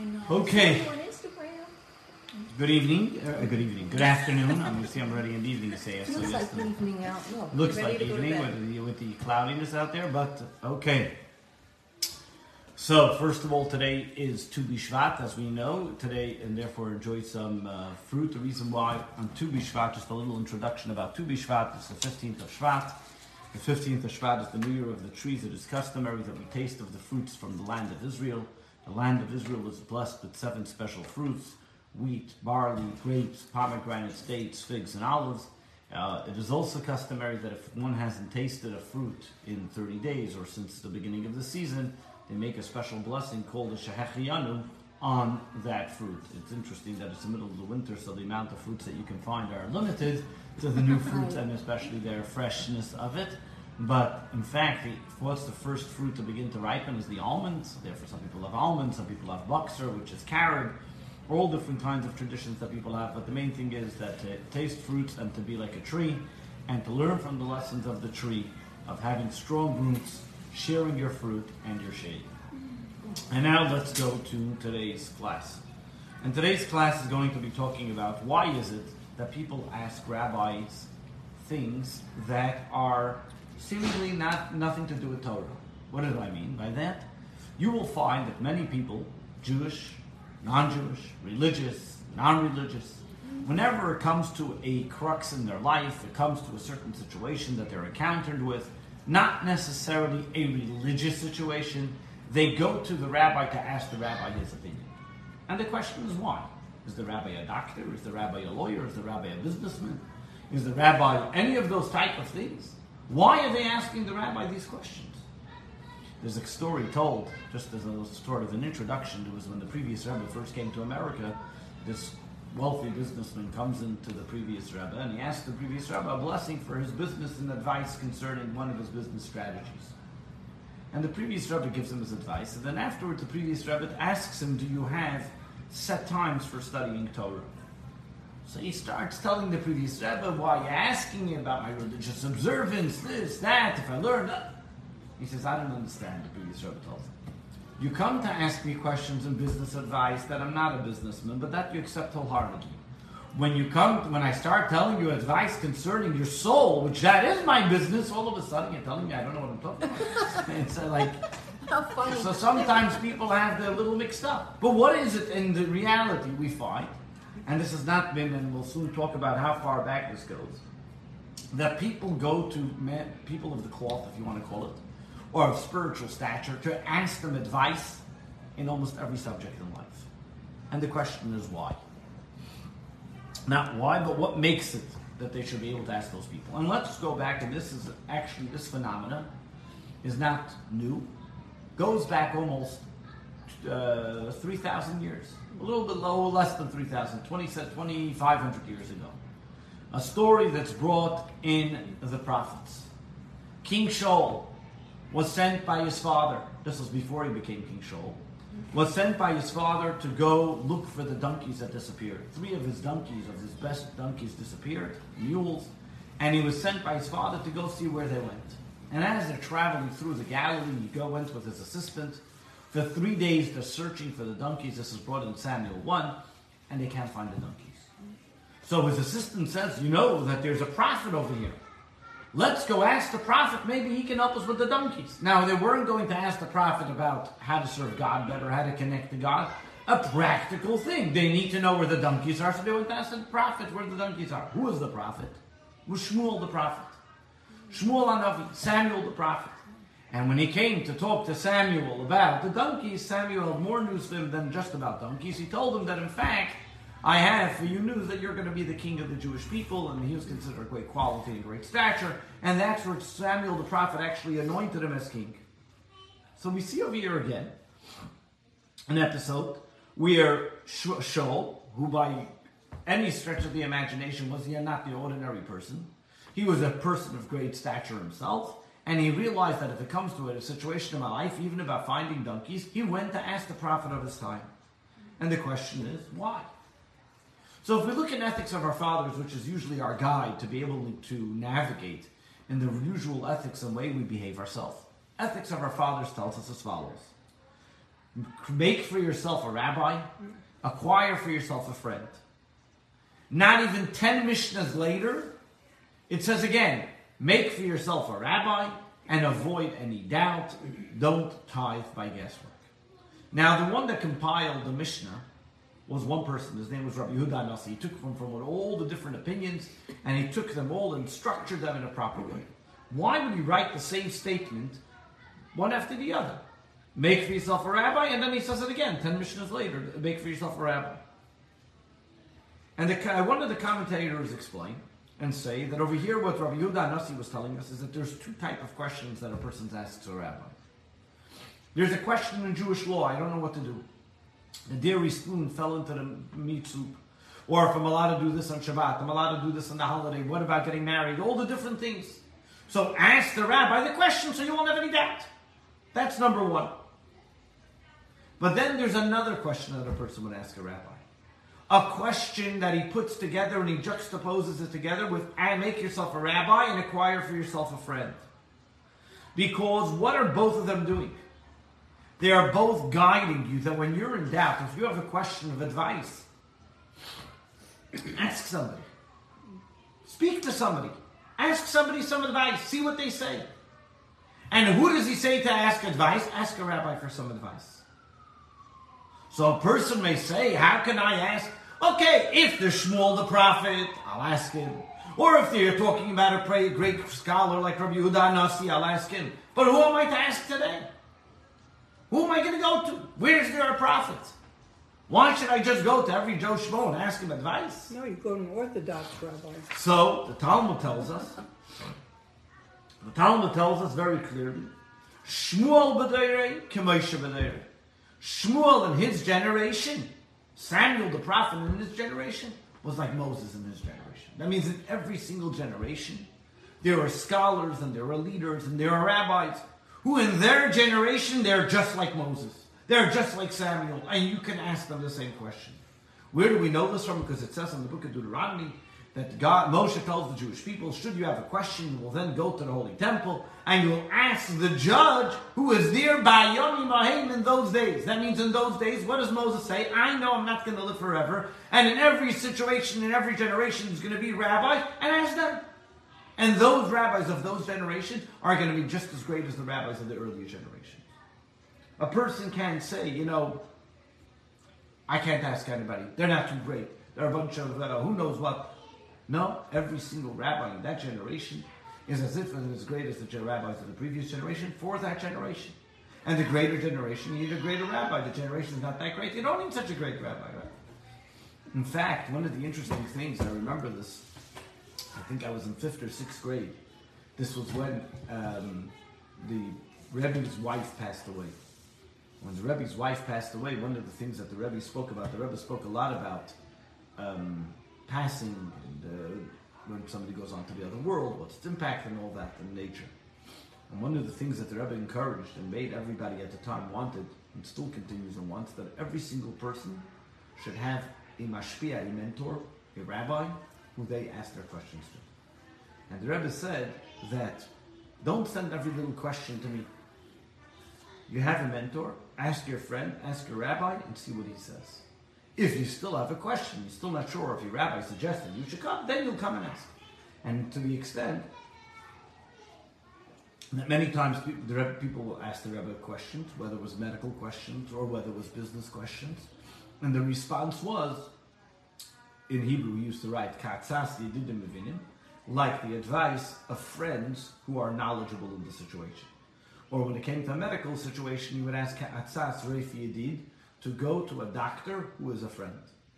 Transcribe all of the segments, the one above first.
I know. Okay. I saw you on Instagram. Good evening. Uh, good evening. Good afternoon. I'm going to see I'm ready in the evening to say it. Looks like the- evening out. Look, looks like to go to evening with the, with the cloudiness out there, but okay. So first of all, today is Tu B'Shvat, as we know today, and therefore enjoy some uh, fruit. The reason why on Tu B'Shvat, just a little introduction about Tu B'Shvat. It's the 15th of Shvat. The 15th of Shvat is the new year of the trees. It is customary that we taste of the fruits from the land of Israel. The land of Israel is blessed with seven special fruits wheat, barley, grapes, pomegranates, dates, figs, and olives. Uh, it is also customary that if one hasn't tasted a fruit in 30 days or since the beginning of the season, they make a special blessing called a Shehechiyanu on that fruit. It's interesting that it's the middle of the winter, so the amount of fruits that you can find are limited to the new fruits and especially their freshness of it. But in fact, the, what's the first fruit to begin to ripen is the almonds. Therefore, some people love almonds, some people love bokser, which is carob. All different kinds of traditions that people have. But the main thing is that to taste fruits and to be like a tree, and to learn from the lessons of the tree of having strong roots, sharing your fruit and your shade. And now let's go to today's class. And today's class is going to be talking about why is it that people ask rabbis things that are seemingly not nothing to do with Torah. What do I mean by that? You will find that many people, Jewish, non-Jewish, religious, non-religious, whenever it comes to a crux in their life, it comes to a certain situation that they're encountered with, not necessarily a religious situation, they go to the rabbi to ask the rabbi his opinion. And the question is why? Is the rabbi a doctor? Is the rabbi a lawyer? Is the rabbi a businessman? Is the rabbi any of those type of things? Why are they asking the rabbi these questions? There's a story told, just as a sort of an introduction. It was when the previous rabbi first came to America. This wealthy businessman comes into the previous rabbi and he asks the previous rabbi a blessing for his business and advice concerning one of his business strategies. And the previous rabbi gives him his advice, and then afterward the previous rabbi asks him, "Do you have set times for studying Torah?" So he starts telling the previous rabbi, "Why are you asking me about my religious observance? This, that? If I learned that?" He says, "I don't understand." The previous rabbi tells him, "You come to ask me questions and business advice that I'm not a businessman, but that you accept wholeheartedly." When you come, when I start telling you advice concerning your soul, which that is my business, all of a sudden you're telling me I don't know what I'm talking about. it's uh, like How funny. so sometimes people have their little mixed up. But what is it in the reality we find? And this has not been, and we'll soon talk about how far back this goes. That people go to men, people of the cloth, if you want to call it, or of spiritual stature, to ask them advice in almost every subject in life. And the question is why? Not why, but what makes it that they should be able to ask those people. And let's go back, and this is actually, this phenomenon is not new, goes back almost uh, 3,000 years. A little bit low, less than 3,000, 20 2,500 years ago. A story that's brought in the prophets. King Shaul was sent by his father, this was before he became King Shaul, was sent by his father to go look for the donkeys that disappeared. Three of his donkeys, of his best donkeys, disappeared, mules, and he was sent by his father to go see where they went. And as they're traveling through the Galilee, he go went with his assistant. For three days, they're searching for the donkeys. This is brought in Samuel 1, and they can't find the donkeys. So his assistant says, You know that there's a prophet over here. Let's go ask the prophet. Maybe he can help us with the donkeys. Now, they weren't going to ask the prophet about how to serve God better, how to connect to God. A practical thing. They need to know where the donkeys are, so they went to ask the prophet where the donkeys are. Who is the prophet? Was Shmuel the prophet. Shmuel HaNavi, Samuel the prophet. And when he came to talk to Samuel about the donkeys, Samuel had more news for him than just about donkeys. He told him that, in fact, I have for you news that you're going to be the king of the Jewish people, and he was considered great quality and great stature. And that's where Samuel the prophet actually anointed him as king. So we see over here again an episode where Shaul, who by any stretch of the imagination was he not the ordinary person, he was a person of great stature himself, and he realized that if it comes to a situation in my life, even about finding donkeys, he went to ask the prophet of his time. And the question is, why? So if we look at ethics of our fathers, which is usually our guide to be able to navigate in the usual ethics and way we behave ourselves. Ethics of our fathers tells us as follows. Make for yourself a rabbi, acquire for yourself a friend. Not even 10 Mishnahs later, it says again, make for yourself a rabbi and avoid any doubt. Don't tithe by guesswork. Now, the one that compiled the Mishnah was one person. His name was Rabbi Yehuda Nasi. He took them from all the different opinions and he took them all and structured them in a proper way. Why would he write the same statement one after the other? Make for yourself a rabbi, and then he says it again, ten Mishnahs later, make for yourself a rabbi. And the, uh, one of the commentators explain and say that over here what Rabbi Yehuda Nasi was telling us is that there's two type of questions that a person asks a rabbi. There's a question in Jewish law, I don't know what to do. The dairy spoon fell into the meat soup. Or if I'm allowed to do this on Shabbat, I'm allowed to do this on the holiday. What about getting married? All the different things. So ask the rabbi the question so you won't have any doubt. That's number one. But then there's another question that a person would ask a rabbi. A question that he puts together and he juxtaposes it together with make yourself a rabbi and acquire for yourself a friend. Because what are both of them doing? They are both guiding you that when you're in doubt, if you have a question of advice, ask somebody. Speak to somebody. Ask somebody some advice. See what they say. And who does he say to ask advice? Ask a rabbi for some advice. So a person may say, How can I ask? Okay, if there's Shmuel the prophet, I'll ask him. Or if they're talking about a great scholar like Rabbi Yehuda Nasi, I'll ask him. But who am I to ask today? Who am I going to go to? Where's there a prophet? Why should I just go to every Joe Schmo and ask him advice? No, you go to an Orthodox rabbi. So the Talmud tells us. The Talmud tells us very clearly. Shmuel b'deirei, Kemoshe b'deirei. Shmuel in his generation, Samuel the prophet in his generation, was like Moses in his generation. That means in every single generation, there are scholars and there are leaders and there are rabbis who in their generation, they're just like Moses. They're just like Samuel. And you can ask them the same question. Where do we know this from? Because it says in the book of Deuteronomy that God, Moshe tells the Jewish people, should you have a question, you will then go to the Holy Temple and you'll ask the judge who is there by Yom Mahim in those days. That means in those days, what does Moses say? I know I'm not going to live forever. And in every situation, in every generation, there's going to be rabbis. And ask them. And those rabbis of those generations are going to be just as great as the rabbis of the earlier generation. A person can say, you know, I can't ask anybody. They're not too great. They're a bunch of uh, who knows what. No, every single rabbi in that generation is as if and as great as the rabbis of the previous generation for that generation. And the greater generation, you need a greater rabbi. The generation is not that great. You don't need such a great rabbi, right? In fact, one of the interesting things, I remember this I think I was in fifth or sixth grade. This was when um, the Rebbe's wife passed away. When the Rebbe's wife passed away, one of the things that the Rebbe spoke about, the Rebbe spoke a lot about um, passing when somebody goes on to the other world, what's its impact and all that in nature. And one of the things that the Rebbe encouraged and made everybody at the time wanted, and still continues and wants, that every single person should have a mashpia, a mentor, a rabbi, who they ask their questions to. And the Rebbe said that don't send every little question to me. You have a mentor, ask your friend, ask your rabbi, and see what he says. If you still have a question, you're still not sure if your rabbi suggested you should come, then you'll come and ask. And to the extent that many times people will ask the rabbi questions, whether it was medical questions or whether it was business questions, and the response was, in Hebrew we used to write katzas yedidim mevinim, like the advice of friends who are knowledgeable in the situation. Or when it came to a medical situation, you would ask katzas reif yedid to go to a doctor who is a friend.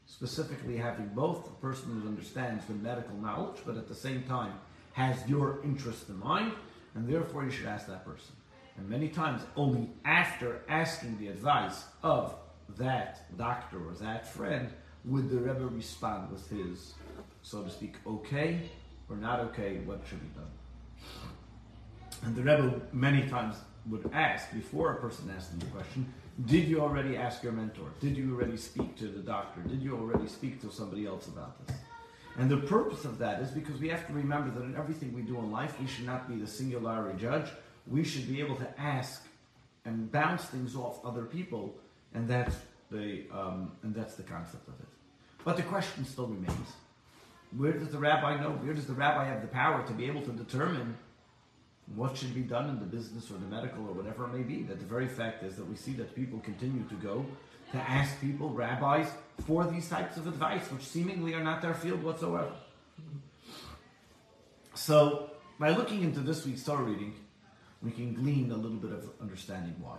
Specifically, having both a person who understands the medical knowledge, but at the same time has your interest in mind, and therefore you should ask that person. And many times, only after asking the advice of that doctor or that friend would the Rebbe respond with his, so to speak, okay or not okay, what should be done? And the Rebbe many times would ask before a person asking the question, did you already ask your mentor? Did you already speak to the doctor? Did you already speak to somebody else about this? And the purpose of that is because we have to remember that in everything we do in life, we should not be the singularity judge. We should be able to ask and bounce things off other people, and that's the um, and that's the concept of it. But the question still remains: Where does the rabbi know? Where does the rabbi have the power to be able to determine what should be done in the business or the medical or whatever it may be? That the very fact is that we see that people continue to go to ask people, rabbis, for these types of advice, which seemingly are not their field whatsoever. So, by looking into this week's Torah reading, we can glean a little bit of understanding why.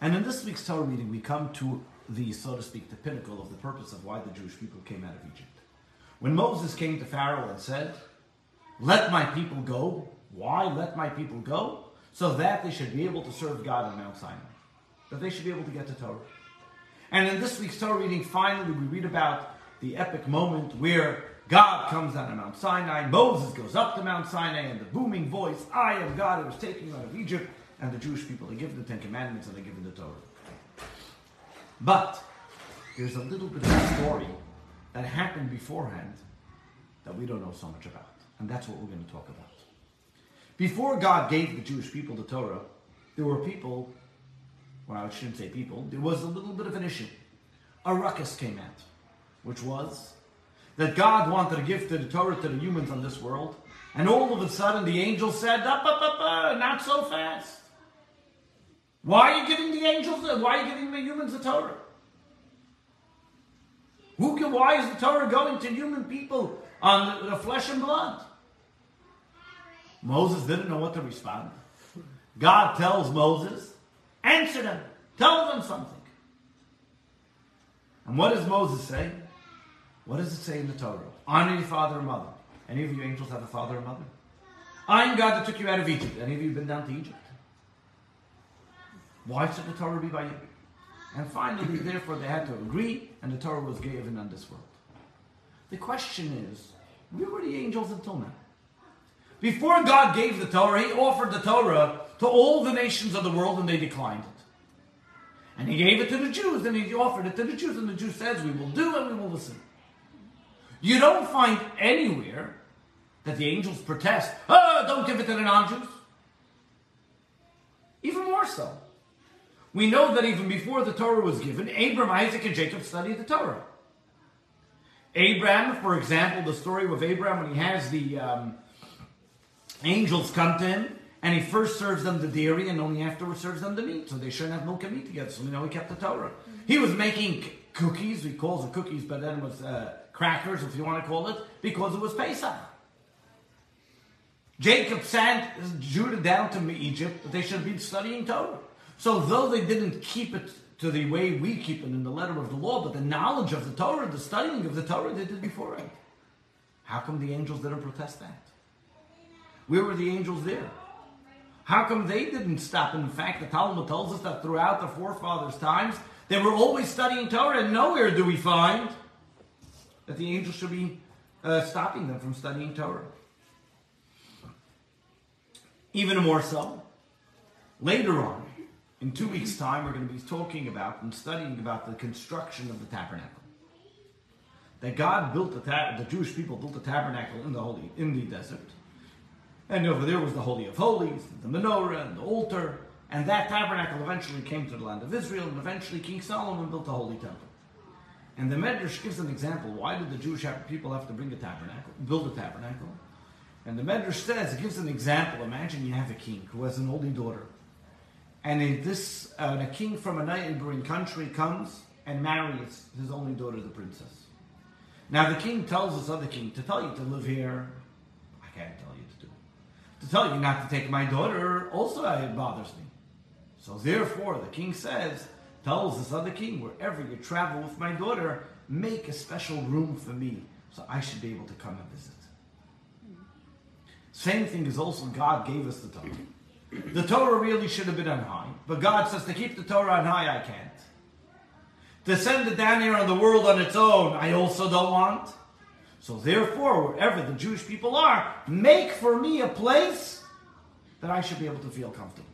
And in this week's Torah reading, we come to the, so to speak, the pinnacle of the purpose of why the Jewish people came out of Egypt. When Moses came to Pharaoh and said, Let my people go, why let my people go? So that they should be able to serve God on Mount Sinai, that they should be able to get to Torah. And in this week's Torah reading, finally, we read about the epic moment where God comes down to Mount Sinai, Moses goes up to Mount Sinai, and the booming voice, I am God who was taking you out of Egypt, and the Jewish people are given the Ten Commandments and they're given the Torah. But there's a little bit of a story that happened beforehand that we don't know so much about. And that's what we're going to talk about. Before God gave the Jewish people the Torah, there were people, well, I shouldn't say people, there was a little bit of an issue. A ruckus came out, which was that God wanted to give the Torah to the humans on this world, and all of a sudden the angels said, up, up, up, up, not so fast. Why are you giving the angels, the why are you giving the humans the Torah? Who can, why is the Torah going to human people on the, the flesh and blood? Moses didn't know what to respond. God tells Moses, answer them, tell them something. And what does Moses say? What does it say in the Torah? Honor your father and mother. Any of you angels have a father and mother? I'm God that took you out of Egypt. Any of you been down to Egypt? Why should the Torah be by you? And finally, therefore, they had to agree, and the Torah was given on this world. The question is, where were the angels until now? Before God gave the Torah, He offered the Torah to all the nations of the world, and they declined it. And He gave it to the Jews, and He offered it to the Jews, and the Jews says, "We will do, and we will listen." You don't find anywhere that the angels protest, "Oh, don't give it to the non-Jews." Even more so. We know that even before the Torah was given, Abram, Isaac, and Jacob studied the Torah. Abraham, for example, the story of Abraham when he has the um, angels come to him, and he first serves them the dairy, and only afterwards serves them the meat, so they shouldn't have milk and meat together. So we know he kept the Torah. He was making cookies. He calls it cookies, but then it was uh, crackers, if you want to call it, because it was Pesach. Jacob sent Judah down to Egypt, but they should have been studying Torah. So though they didn't keep it to the way we keep it in the letter of the law, but the knowledge of the Torah, the studying of the Torah, they did before. beforehand. How come the angels didn't protest that? Where were the angels there? How come they didn't stop? In fact, the Talmud tells us that throughout the forefathers' times, they were always studying Torah, and nowhere do we find that the angels should be uh, stopping them from studying Torah. Even more so, later on, in two weeks' time, we're going to be talking about and studying about the construction of the tabernacle. That God built the, ta- the Jewish people built the tabernacle in the holy in the desert, and over there was the holy of holies, the menorah, and the altar, and that tabernacle eventually came to the land of Israel, and eventually King Solomon built the holy temple. And the Medrash gives an example. Why did the Jewish people have to bring a tabernacle, build a tabernacle? And the Medrash says, it gives an example. Imagine you have a king who has an only daughter. And in this, uh, a king from a neighboring country comes and marries his only daughter, the princess. Now the king tells this other king, to tell you to live here, I can't tell you to tell you not to take my daughter, also bothers me. So therefore, the king says, tells this other king, wherever you travel with my daughter, make a special room for me, so I should be able to come and visit. Same thing is also God gave us the Torah. The Torah really should have been on high, but God says to keep the Torah on high, I can't. To send it down here on the world on its own, I also don't want. So therefore, wherever the Jewish people are, make for me a place that I should be able to feel comfortable.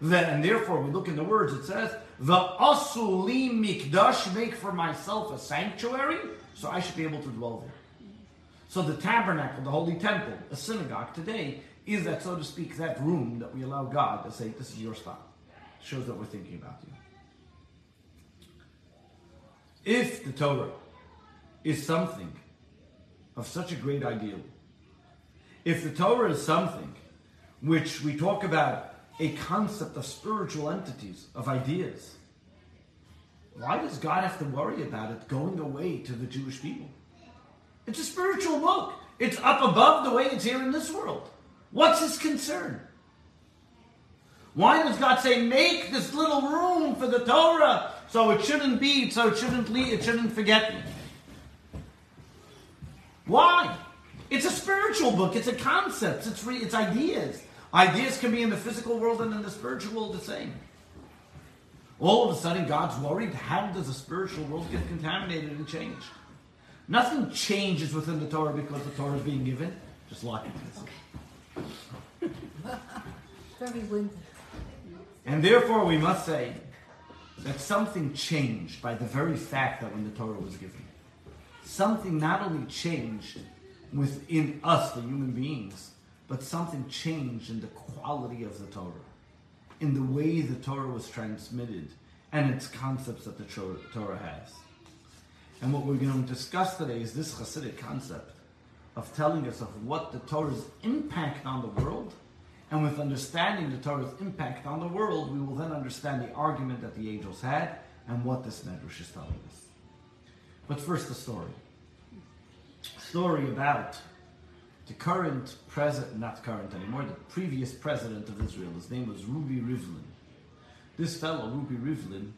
Then, and therefore, we look in the words, it says, the asuli mikdash, make for myself a sanctuary, so I should be able to dwell there. So the tabernacle, the holy temple, a synagogue today, is that, so to speak, that room that we allow God to say, this is your spot. Shows that we're thinking about you. If the Torah is something of such a great ideal, if the Torah is something which we talk about a concept of spiritual entities, of ideas, why does God have to worry about it going away to the Jewish people? It's a spiritual book. It's up above the way it's here in this world. What's his concern? Why does God say, make this little room for the Torah so it shouldn't be, so it shouldn't leave, it shouldn't forget me? Why? It's a spiritual book. It's a concept. It's re, it's ideas. Ideas can be in the physical world and in the spiritual world the same. All of a sudden, God's worried. How does the spiritual world get contaminated and changed? Nothing changes within the Torah because the Torah is being given. Just lock it. Very windy. And therefore, we must say that something changed by the very fact that when the Torah was given. Something not only changed within us, the human beings, but something changed in the quality of the Torah, in the way the Torah was transmitted, and its concepts that the Torah has. And what we're going to discuss today is this Hasidic concept of telling us of what the Torah's impact on the world and with understanding the Torah's impact on the world, we will then understand the argument that the angels had and what this Medrash is telling us. But first, the story. Story about the current president, not current anymore, the previous president of Israel. His name was Ruby Rivlin. This fellow, Ruby Rivlin,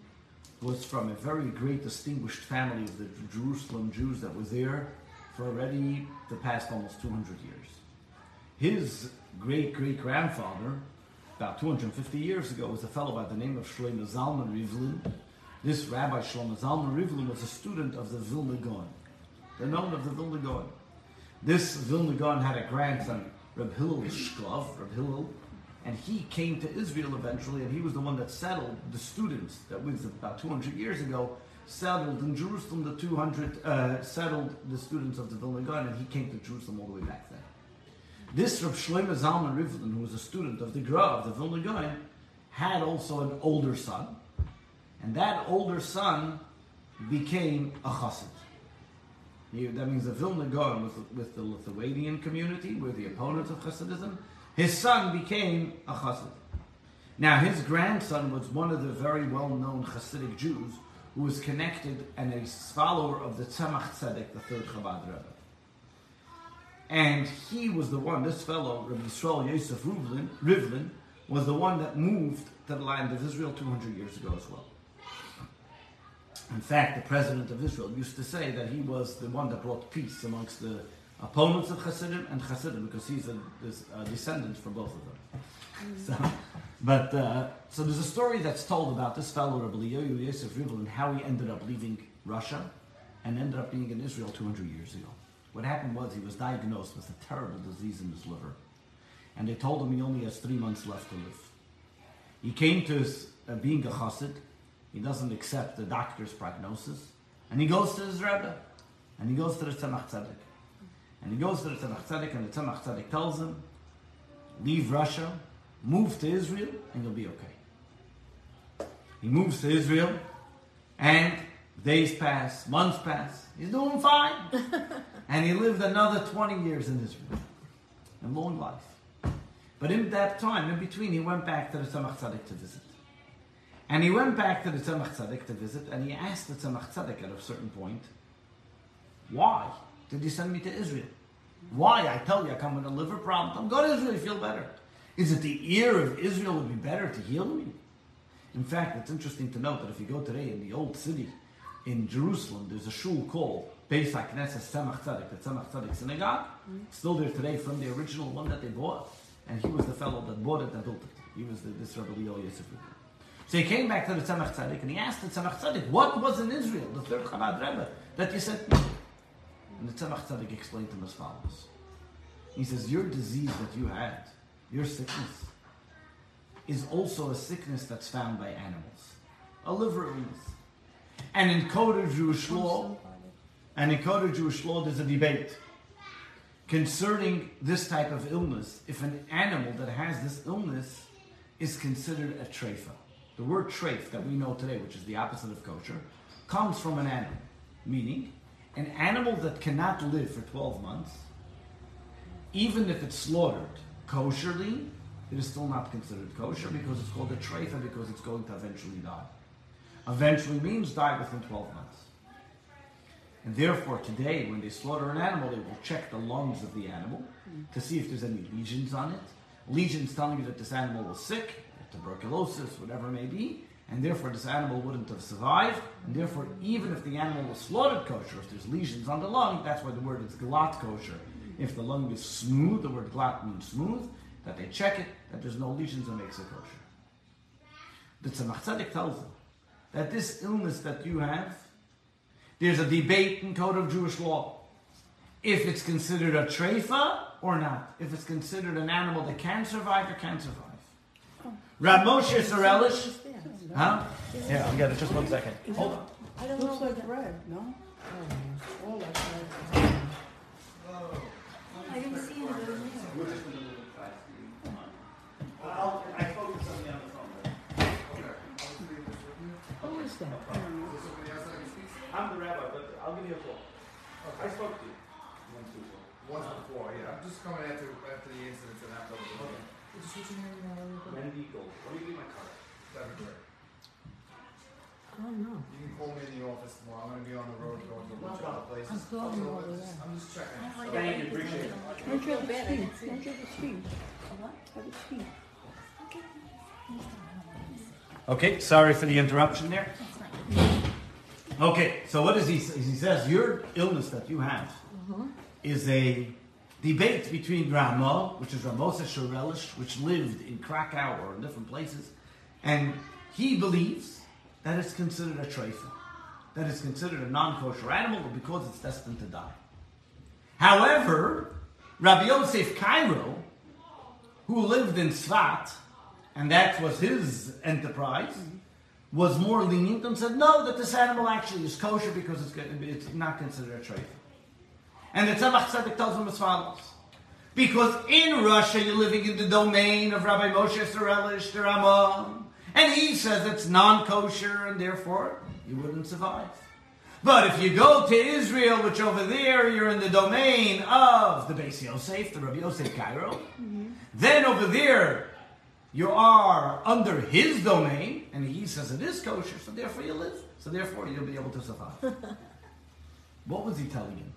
was from a very great, distinguished family of the Jerusalem Jews that was there for already the past almost 200 years. His great great grandfather, about 250 years ago, was a fellow by the name of Shlomo Zalman Rivlin. This Rabbi Shlomo Zalman Rivlin was a student of the Vilna Gaon. They're known of the Vilna Gaon. This Vilna Gaon had a grandson, Reb Hillel Shklov, Reb Hillel, and he came to Israel eventually, and he was the one that settled the students that was about 200 years ago, settled in Jerusalem, the 200, uh, settled the students of the Vilna Gaon, and he came to Jerusalem all the way back then. This Reb Shlomo Zalman Rivlin, who was a student of the Gra of the Vilna Gaon, had also an older son, and that older son became a chassid. He, that means the Vilna Gaon was with the Lithuanian community, were the opponents of Hasidism. His son became a chassid. Now, his grandson was one of the very well-known Hasidic Jews who was connected and a follower of the Tzemach Tzedek, the third Chabad Rebbe. And he was the one, this fellow, Rabbi Yisrael Yosef Rivlin, Rivlin, was the one that moved to the land of Israel 200 years ago as well. In fact, the president of Israel used to say that he was the one that brought peace amongst the opponents of Hasidim and Hasidim because he's a, a descendant from both of them. So, but uh, so there's a story that's told about this fellow Rabbi Yosef Rivlin and how he ended up leaving Russia and ended up being in Israel 200 years ago. What happened was he was diagnosed with a terrible disease in his liver. And they told him he only has three months left to live. He came to his, uh, being a chassid. He doesn't accept the doctor's prognosis. And he goes to his Rebbe. And he goes to the Tzemach Tzedek. And he goes to the Tzemach Tzedek and the Tzemach Tzedek tells him, leave Russia, move to Israel, and you'll be okay. He moves to Israel, and days pass, months pass. He's doing fine. And he lived another 20 years in Israel. A long life. But in that time, in between, he went back to the Tzemach Tzedek to visit. And he went back to the Tzemach Tzedek to visit, and he asked the Tzemach Tzedek at a certain point, why did you send me to Israel? Why? I tell you, I come with a liver problem. Going to Israel, you feel better. Is it the ear of Israel would be better to heal me? In fact, it's interesting to note that if you go today in the old city in Jerusalem, there's a shul called Beis HaKnesses Tzemach Tzedek, the Tzemach Tzedek synagogue, mm-hmm. still there today from the original one that they bought. And he was the fellow that bought it and built it. He was the, this Rabbi Leo Yosef So he came back to the Tzemach Tzedek and he asked the Tzemach Tzedek, what was in Israel, the third Chabad Rebbe, that you sent me? And the Tzemach Tzedek explained to him as follows. He says, your disease that you had, your sickness, is also a sickness that's found by animals, a liver illness. And in coded Jewish law, and in coded Jewish law, there's a debate concerning this type of illness. If an animal that has this illness is considered a treifa. The word treif that we know today, which is the opposite of kosher, comes from an animal, meaning an animal that cannot live for 12 months, even if it's slaughtered kosherly, it is still not considered kosher because it's called a treifa because it's going to eventually die. Eventually means die within 12 months. And therefore, today, when they slaughter an animal, they will check the lungs of the animal to see if there's any lesions on it. Lesions telling you that this animal was sick, tuberculosis, whatever it may be, and therefore this animal wouldn't have survived. And therefore, even if the animal was slaughtered kosher, if there's lesions on the lung, that's why the word is glatt kosher. If the lung is smooth, the word glatt means smooth, that they check it, that there's no lesions, and makes it kosher. The Tzemach Tzedek tells them that this illness that you have, there's a debate in Code of Jewish Law. If it's considered a treifa or not. If it's considered an animal that can survive or can't survive. Rab Moshe Sorelish. Huh? Yeah, I'll get it. Just one second. Hold on. I don't know Looks like whether, bread, no? all like that. I didn't see any of those. I spoke to on the phone. Who is that? I'm the rabbi, but I'll give you a call. I spoke to you. Once before, yeah. I'm just coming after after the incidents that happened over the of? Wendy Gold. Let me you my card. That'd be great. I don't know. You can call me in the office tomorrow. I'm gonna be on the road going to a bunch of other places. I'm going over I'm there. just- I'm just checking. I So- Thank you, appreciate it. Don't have a sheet? Don't you have a sheet? What? Have a sheet. Okay, sorry for the interruption there. Okay, so what does he? He says your illness that you have is a debate between Rama, which is Ramosa Shorelish, which lived in Krakow or in different places, and he believes that it's considered a treifa, that it's considered a non-kosher animal because it's destined to die. However, Rabbi Yosef Caro, who lived in Tzfat, and that was his enterprise, was more lenient and said, no, that this animal actually is kosher because it's, it's not considered a treifa. And the Tzemach Tzedek tells him as follows. Because in Russia, you're living in the domain of Rabbi Moshe Sorelish, the Rama, and he says it's non-kosher, and therefore you wouldn't survive. But if you go to Israel, which over there you're in the domain of the Beis Yosef, the Rabbi Yosef Caro, mm-hmm. then over there you are under his domain, and he says it is kosher, so therefore you live. So therefore you'll be able to survive. what was he telling him?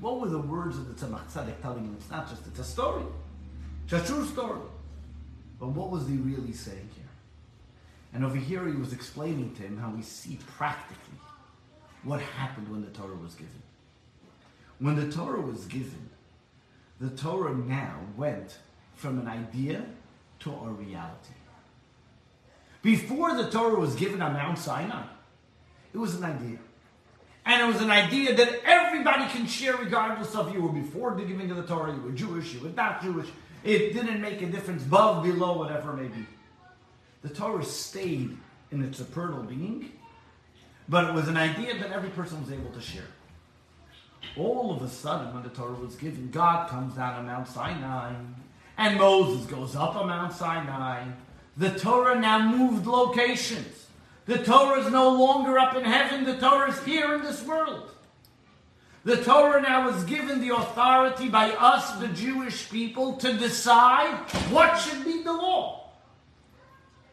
What were the words of the Tzemach Tzedek telling him? It's not just, it's a story. It's a true story. But what was he really saying here? And over here he was explaining to him how we see practically what happened when the Torah was given. When the Torah was given, the Torah now went from an idea to a reality. Before the Torah was given on Mount Sinai, it was an idea. And it was an idea that everybody can share regardless of you were before the giving of the Torah, you were Jewish, you were not Jewish. It didn't make a difference above, below, whatever it may be. The Torah stayed in its eternal being, but it was an idea that every person was able to share. All of a sudden, when the Torah was given, God comes down on Mount Sinai, and Moses goes up on Mount Sinai. The Torah now moved locations. The Torah is no longer up in heaven, the Torah is here in this world. The Torah now is given the authority by us, the Jewish people, to decide what should be the law.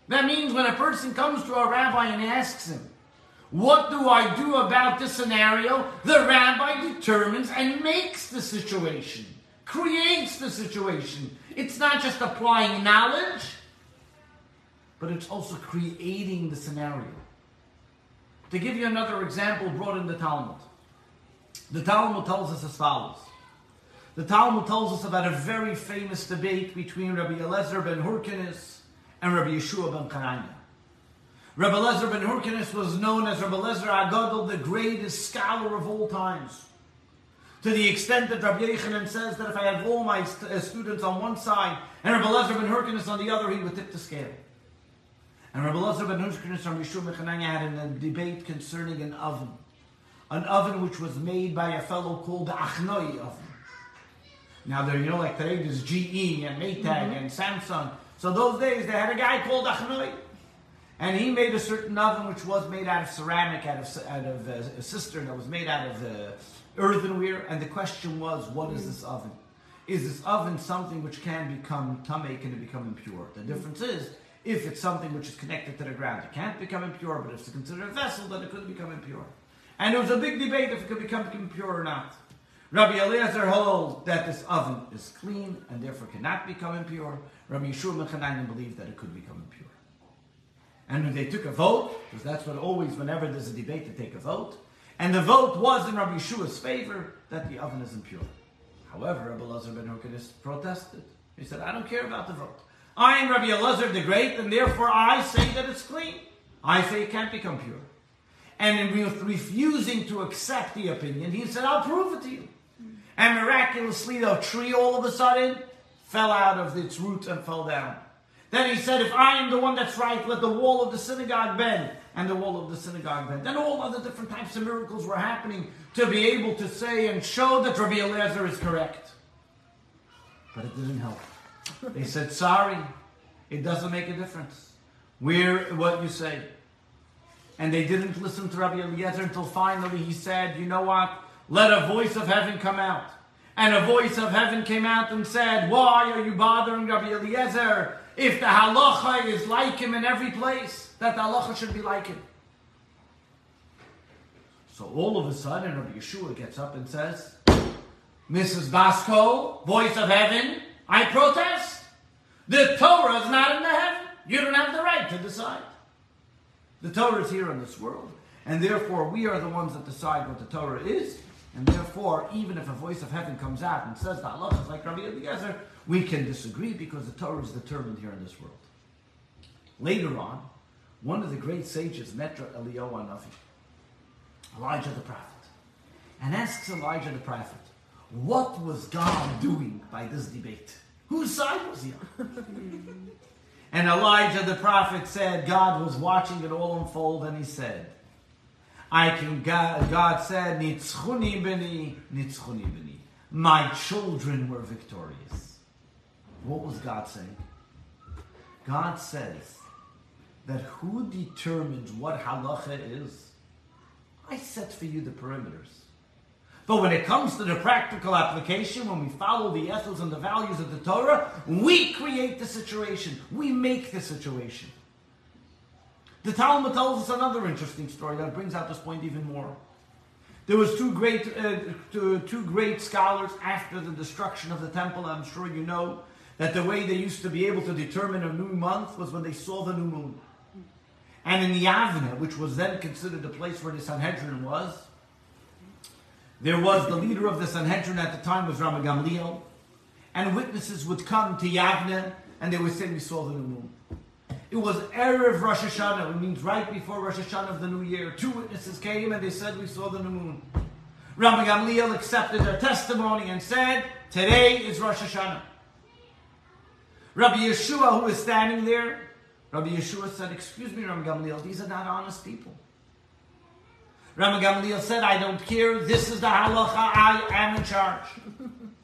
That means when a person comes to a rabbi and asks him, What do I do about this scenario? The rabbi determines and makes the situation, creates the situation. It's not just applying knowledge, but it's also creating the scenario. To give you another example brought in the Talmud. The Talmud tells us as follows. The Talmud tells us about a very famous debate between Rabbi Eliezer ben Hurkinis and Rabbi Yeshua ben Chananya. Rabbi Eliezer ben Hurkinis was known as Rabbi Eliezer HaGadol, the greatest scholar of all times. To the extent that Rabbi Yochanan says that if I have all my st- uh, students on one side and Rabbi Eliezer ben Hurkinis on the other, he would tip the scale. And Rabbi Lazar ben from Yeshua Mechananya had a debate concerning an oven. An oven which was made by a fellow called the Achnoi oven. Now, there, you know, like today there's GE and Maytag and Samsung. So those days they had a guy called Achnoi. And he made a certain oven which was made out of ceramic, out of, out of uh, a cistern that was made out of uh, earthenware. And the question was, what is this oven? Is this oven something which can become tamei, can it become impure? The difference is, if it's something which is connected to the ground, it can't become impure, but if it's considered a vessel, then it could become impure. And there was a big debate if it could become impure or not. Rabbi Eliezer holds that this oven is clean and therefore cannot become impure. Rabbi Yeshua Mechananim believed that it could become impure. And they took a vote, because that's what always, whenever there's a debate, they take a vote. And the vote was in Rabbi Yeshua's favor that the oven is impure. However, Rabbi Elazar ben Hurkadis protested. He said, I don't care about the vote. I am Rabbi Elazar the Great, and therefore I say that it's clean. I say it can't become pure. And in re- refusing to accept the opinion, he said, I'll prove it to you. And miraculously, the tree all of a sudden fell out of its roots and fell down. Then he said, If I am the one that's right, let the wall of the synagogue bend. And the wall of the synagogue bent. Then all other different types of miracles were happening to be able to say and show that Rabbi Eliezer is correct. But it didn't help. They said, Sorry, it doesn't make a difference. We're what you say. And they didn't listen to Rabbi Eliezer until finally he said, You know what? Let a voice of heaven come out. And a voice of heaven came out and said, Why are you bothering Rabbi Eliezer? If the halacha is like him in every place, that the halacha should be like him. So all of a sudden, Rabbi Yeshua gets up and says, Mrs. Basco, voice of heaven, I protest. The Torah is not in the heaven. You don't have the right to decide. The Torah is here in this world, and therefore we are the ones that decide what the Torah is. And therefore, even if a voice of heaven comes out and says that Allah is like Rabbi Eliezer, we can disagree because the Torah is determined here in this world. Later on, one of the great sages met Eliyahu Navi, Elijah the prophet, and asks Elijah the prophet, what was God doing by this debate? Whose side was he on? and Elijah the prophet said, God was watching it all unfold, and he said, I can, God, God said, Nitzchuni beni, Nitzchuni beni. My children were victorious. What was God saying? God says that who determines what halacha is? I set for you the perimeters. But when it comes to the practical application, when we follow the ethos and the values of the Torah, we create the situation. We make the situation. The Talmud tells us another interesting story that brings out this point even more. There was two great, uh, two, great scholars after the destruction of the temple. I'm sure you know that the way they used to be able to determine a new month was when they saw the new moon. And in the Yavne, which was then considered the place where the Sanhedrin was, there was the leader of the Sanhedrin at the time was Rama Gamliel, and witnesses would come to Yavne and they would say, "We saw the new moon." It was erev Rosh Hashanah, which means right before Rosh Hashanah of the new year. Two witnesses came and they said, "We saw the new moon." Rama Gamliel accepted their testimony and said, "Today is Rosh Hashanah." Rabbi Yeshua, who was standing there, Rabbi Yeshua said, Excuse me, Ram Gamliel, these are not honest people. Ram Gamliel said, I don't care. This is the halacha. I am in charge.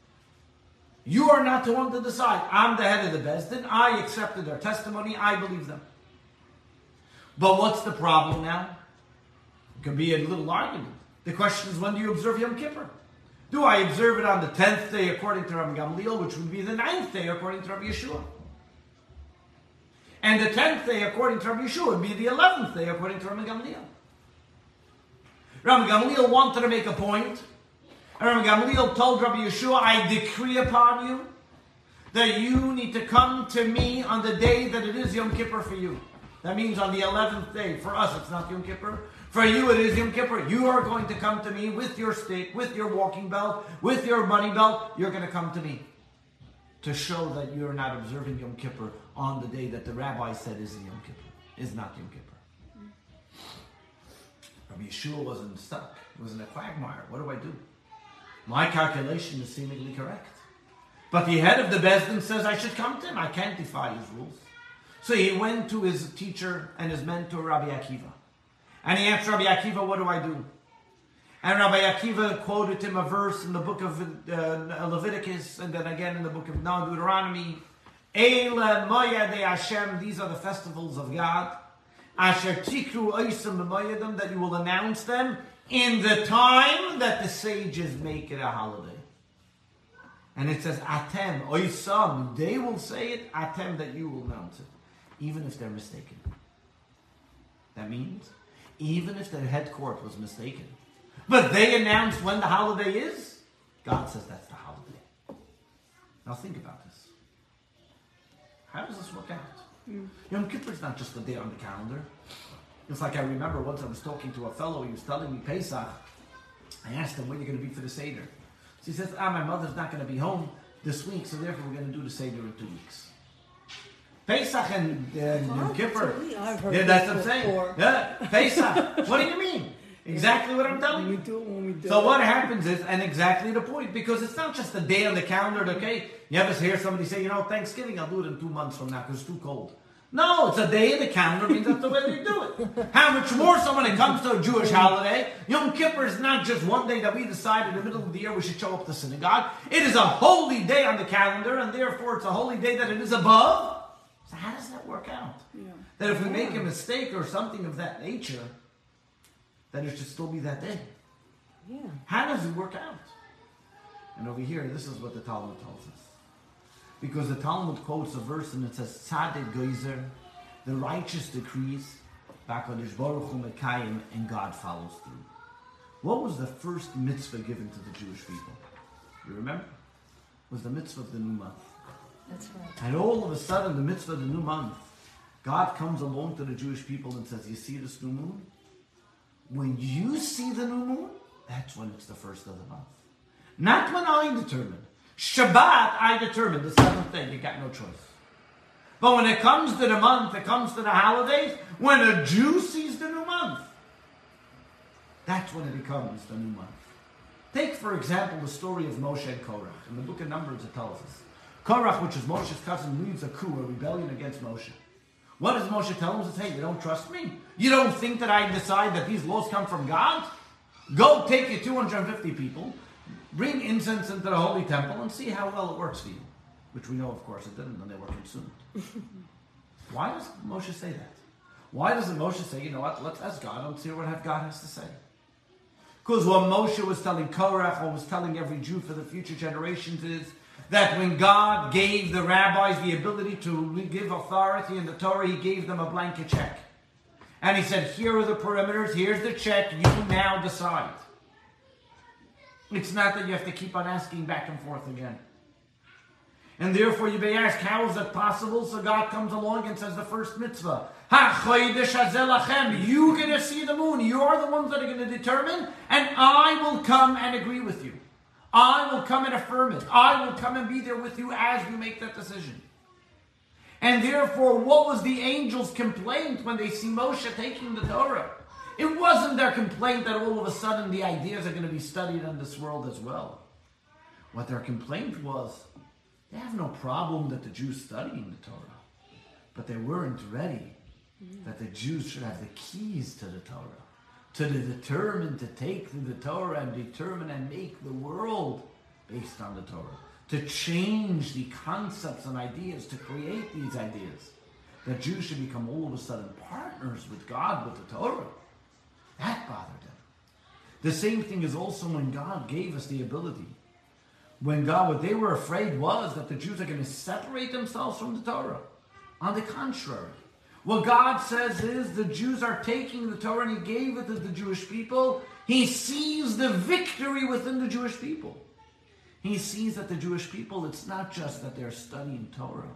you are not the one to decide. I'm the head of the Beis Din. I accepted their testimony. I believe them. But what's the problem now? It could be a little argument. The question is, when do you observe Yom Kippur? Do I observe it on the 10th day according to Rabbi Gamliel, which would be the 9th day according to Rabbi Yeshua? And the 10th day according to Rabbi Yeshua would be the 11th day according to Rabbi Gamliel. Rabbi Gamliel wanted to make a point. And Rabbi Gamliel told Rabbi Yeshua, I decree upon you that you need to come to me on the day that it is Yom Kippur for you. That means on the 11th day. For us, it's not Yom Kippur. For you, it is Yom Kippur. You are going to come to me with your stick, with your walking belt, with your money belt. You're going to come to me to show that you're not observing Yom Kippur on the day that the rabbi said is Yom Kippur, is not Yom Kippur. Rabbi Yehoshua wasn't stuck. He was in a quagmire. What do I do? My calculation is seemingly correct. But the head of the Beis Din says I should come to him. I can't defy his rules. So he went to his teacher and his mentor, Rabbi Akiva. And he asked Rabbi Akiva, What do I do? And Rabbi Akiva quoted him a verse in the book of uh, Leviticus and then again in the book of no, Deuteronomy. Eile Moyade Hashem, these are the festivals of God. Asher Tikru Oisim B'Moyadim, that you will announce them in the time that the sages make it a holiday. And it says, Atem, Oisam, they will say it, Atem, that you will announce it, even if they're mistaken. That means, even if their head court was mistaken, but they announced when the holiday is, God says that's the holiday. Now think about this. How does this work out? Yom Kippur is not just a day on the calendar. It's like I remember once I was talking to a fellow, he was telling me Pesach. I asked him, when are you going to be for the Seder? So he says, ah, my mother's not going to be home this week, so therefore we're going to do the Seder in two weeks. Pesach and uh, Yom Kippur. Yeah, that's what I'm saying. Yeah, Pesach. what do you mean? Exactly what I'm telling you. do it when we do So what happens is, and exactly the point, because it's not just a day on the calendar, okay? You ever hear somebody say, you know, Thanksgiving, I'll do it in two months from now because it's too cold. No, it's a day in the calendar means that's the way they do it. How much more so when it comes to a Jewish holiday? Yom Kippur is not just one day that we decide in the middle of the year we should show up to synagogue. It is a holy day on the calendar, and therefore it's a holy day that it is above. So how does that work out? Yeah. That if we make a mistake or something of that nature, that it should still be that day. Yeah. How does it work out? And over here, this is what the Talmud tells us. Because the Talmud quotes a verse and it says, Tzaddik Gozer, the righteous decrees, Bakadosh Baruch Hu Mekayim, and God follows through. What was the first mitzvah given to the Jewish people? You remember? It was the mitzvah of the new month. That's right. And all of a sudden, the mitzvah of the new month, God comes along to the Jewish people and says, You see this new moon? When you see the new moon, that's when it's the first of the month. Not when I determine. Shabbat, I determine. The seventh day, you got no choice. But when it comes to the month, it comes to the holidays, when a Jew sees the new month, that's when it becomes the new month. Take, for example, the story of Moshe and Korach. In the book of Numbers, it tells us. Korach, which is Moshe's cousin, leads a coup, a rebellion against Moshe. What does Moshe tell him? He says, hey, you don't trust me? You don't think that I decide that these laws come from God? Go take your 250 people, bring incense into the holy temple, and see how well it works for you. Which we know, of course, it didn't, and they were consumed. Why does Moshe say that? Why doesn't Moshe say, you know what, let's ask God and see what God has to say? Because what Moshe was telling Korach, what was telling every Jew for the future generations, is that when God gave the rabbis the ability to give authority in the Torah, He gave them a blanket check. And He said, Here are the perimeters, here's the check, you now decide. It's not that you have to keep on asking back and forth again. And therefore you may ask, how is that possible? So God comes along and says the first mitzvah. Ha chodesh hazeh lachem. You gonna see the moon. You are the ones that are gonna determine, and I will come and agree with you. I will come and affirm it. I will come and be there with you as you make that decision. And therefore, what was the angels' complaint when they see Moshe taking the Torah? It wasn't their complaint that all of a sudden the ideas are going to be studied in this world as well. What their complaint was, they have no problem that the Jews studying the Torah, but they weren't ready that the Jews should have the keys to the Torah, to the determined to take the Torah and determine and make the world based on the Torah, to change the concepts and ideas, to create these ideas. That Jews should become all of a sudden partners with God, with the Torah. That bothered them. The same thing is also when God gave us the ability. When God, what they were afraid was that the Jews are going to separate themselves from the Torah. On the contrary, what God says is the Jews are taking the Torah and He gave it to the Jewish people. He sees the victory within the Jewish people. He sees that the Jewish people, it's not just that they're studying Torah,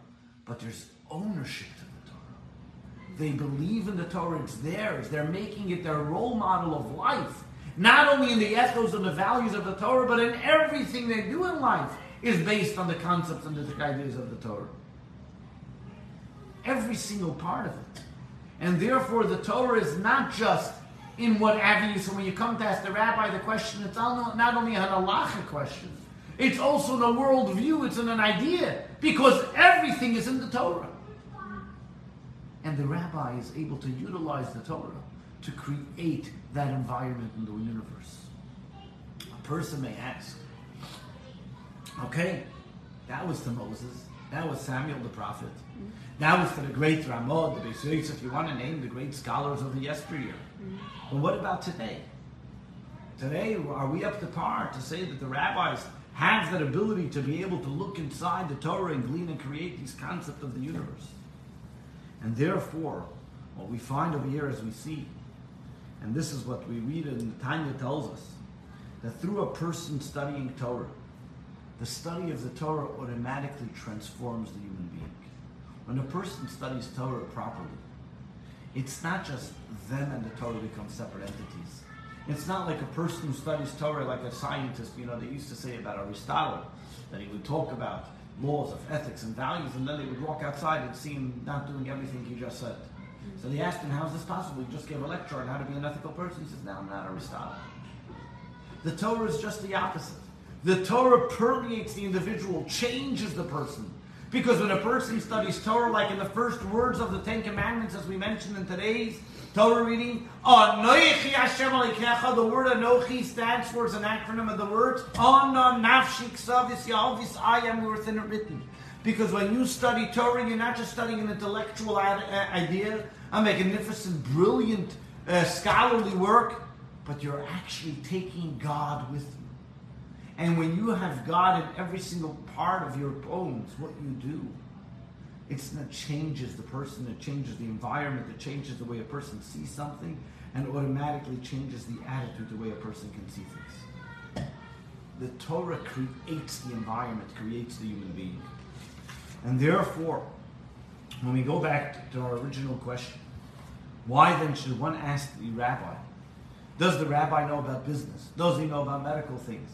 but there's ownership to the Torah. They believe in the Torah, it's theirs. They're making it their role model of life. Not only in the ethos and the values of the Torah, but in everything they do in life is based on the concepts and the ideas of the Torah. Every single part of it. And therefore, the Torah is not just in what avenue. So when you come to ask the rabbi the question, it's not only an halacha question, it's also in a worldview, it's in an idea, because everything is in the Torah. And the rabbi is able to utilize the Torah to create that environment in the universe. A person may ask, okay, that was to Moses, that was Samuel the prophet, that was to the great Ramah, the Beis Yosef, if you want to name the great scholars of the yesteryear. Mm-hmm. But what about today? Today, are we up to par to say that the rabbis have that ability to be able to look inside the Torah and glean and create these concepts of the universe? And therefore, what we find over here as we see, and this is what we read in Tanya tells us, that through a person studying Torah, the study of the Torah automatically transforms the human being. When a person studies Torah properly, it's not just them and the Torah become separate entities. It's not like a person who studies Torah like a scientist, you know, they used to say about Aristotle, that he would talk about laws of ethics and values, and then they would walk outside and see him not doing everything he just said. Mm-hmm. So they asked him, How is this possible? You just gave a lecture on how to be an ethical person. He says, No, I'm not Aristotle. The Torah is just the opposite. The Torah permeates the individual, changes the person. Because when a person studies Torah, like in the first words of the Ten Commandments, as we mentioned in today's Torah reading, Anoichi Hashem Aleikecha, the word Anochi stands for, is an acronym of the words, Ana Nafshi Ksavis Yavis, I am within it written. Because when you study Torah, you're not just studying an intellectual uh, idea, a magnificent, brilliant, uh, scholarly work, but you're actually taking God with you. And when you have God in every single part of your bones, what you do, it's that changes the person, it changes the environment, it changes the way a person sees something, and automatically changes the attitude, the way a person can see things. The Torah creates the environment, creates the human being. And therefore, when we go back to our original question, why then should one ask the rabbi? Does the rabbi know about business? Does he know about medical things?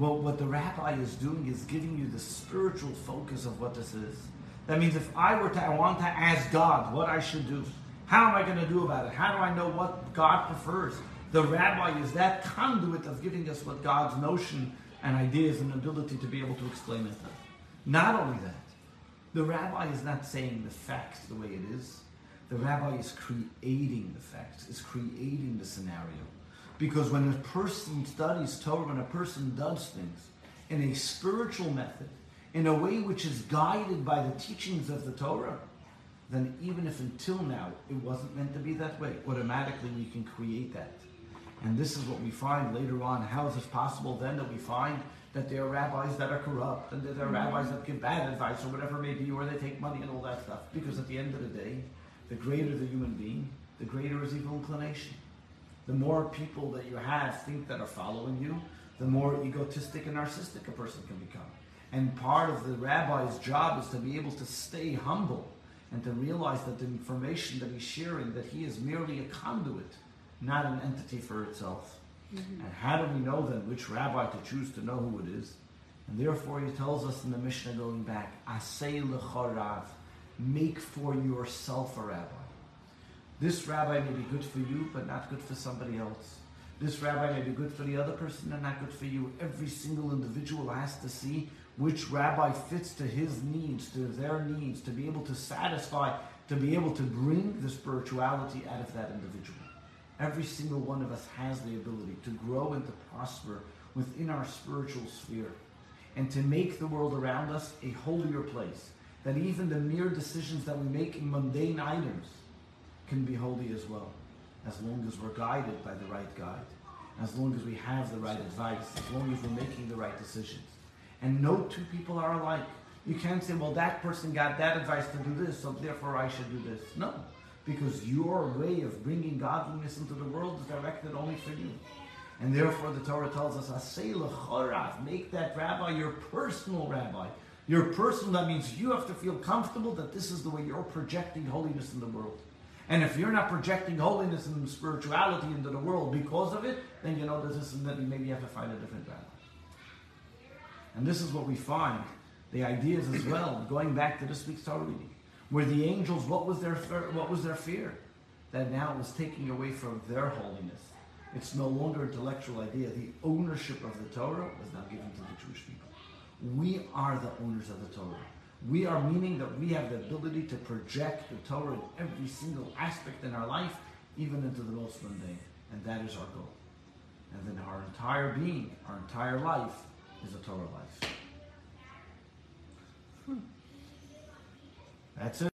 Well, what the rabbi is doing is giving you the spiritual focus of what this is. That means if I were to, I want to ask God what I should do. How am I going to do about it? How do I know what God prefers? The rabbi is that conduit of giving us what God's notion and ideas and ability to be able to explain it. Not only that, the rabbi is not saying the facts the way it is. The rabbi is creating the facts, is creating the scenario. Because when a person studies Torah, when a person does things in a spiritual method, in a way which is guided by the teachings of the Torah, then even if until now it wasn't meant to be that way, automatically we can create that. And this is what we find later on. How is it possible then that we find that there are rabbis that are corrupt and that there are rabbis that give bad advice or whatever it may be, or they take money and all that stuff? Because at the end of the day, the greater the human being, the greater his evil inclination. The more people that you have think that are following you, the more egotistic and narcissistic a person can become. And part of the rabbi's job is to be able to stay humble and to realize that the information that he's sharing, that he is merely a conduit, not an entity for itself. Mm-hmm. And how do we know then which rabbi to choose to know who it is? And therefore he tells us in the Mishnah going back, Asay lechorav, make for yourself a rabbi. This rabbi may be good for you, but not good for somebody else. This rabbi may be good for the other person and not good for you. Every single individual has to see which rabbi fits to his needs, to their needs, to be able to satisfy, to be able to bring the spirituality out of that individual. Every single one of us has the ability to grow and to prosper within our spiritual sphere and to make the world around us a holier place. That even the mere decisions that we make in mundane items can be holy as well, as long as we're guided by the right guide, as long as we have the right advice, as long as we're making the right decisions. And no two people are alike. You can't say, well, that person got that advice to do this, so therefore I should do this. No, because your way of bringing godliness into the world is directed only for you. And therefore the Torah tells us, "Asay lechorav," make that rabbi your personal rabbi. Your personal, that means you have to feel comfortable that this is the way you're projecting holiness in the world. And if you're not projecting holiness and spirituality into the world because of it, then you know that this is that you maybe have to find a different rabbi. And this is what we find. The ideas as well, going back to this week's Torah reading, where the angels, what was their what was their fear? That now it was taking away from their holiness. It's no longer intellectual idea. The ownership of the Torah was now given to the Jewish people. We are the owners of the Torah. We are meaning that we have the ability to project the Torah in every single aspect in our life, even into the most mundane. And that is our goal. And then our entire being, our entire life, is a Torah life. Hmm. That's it.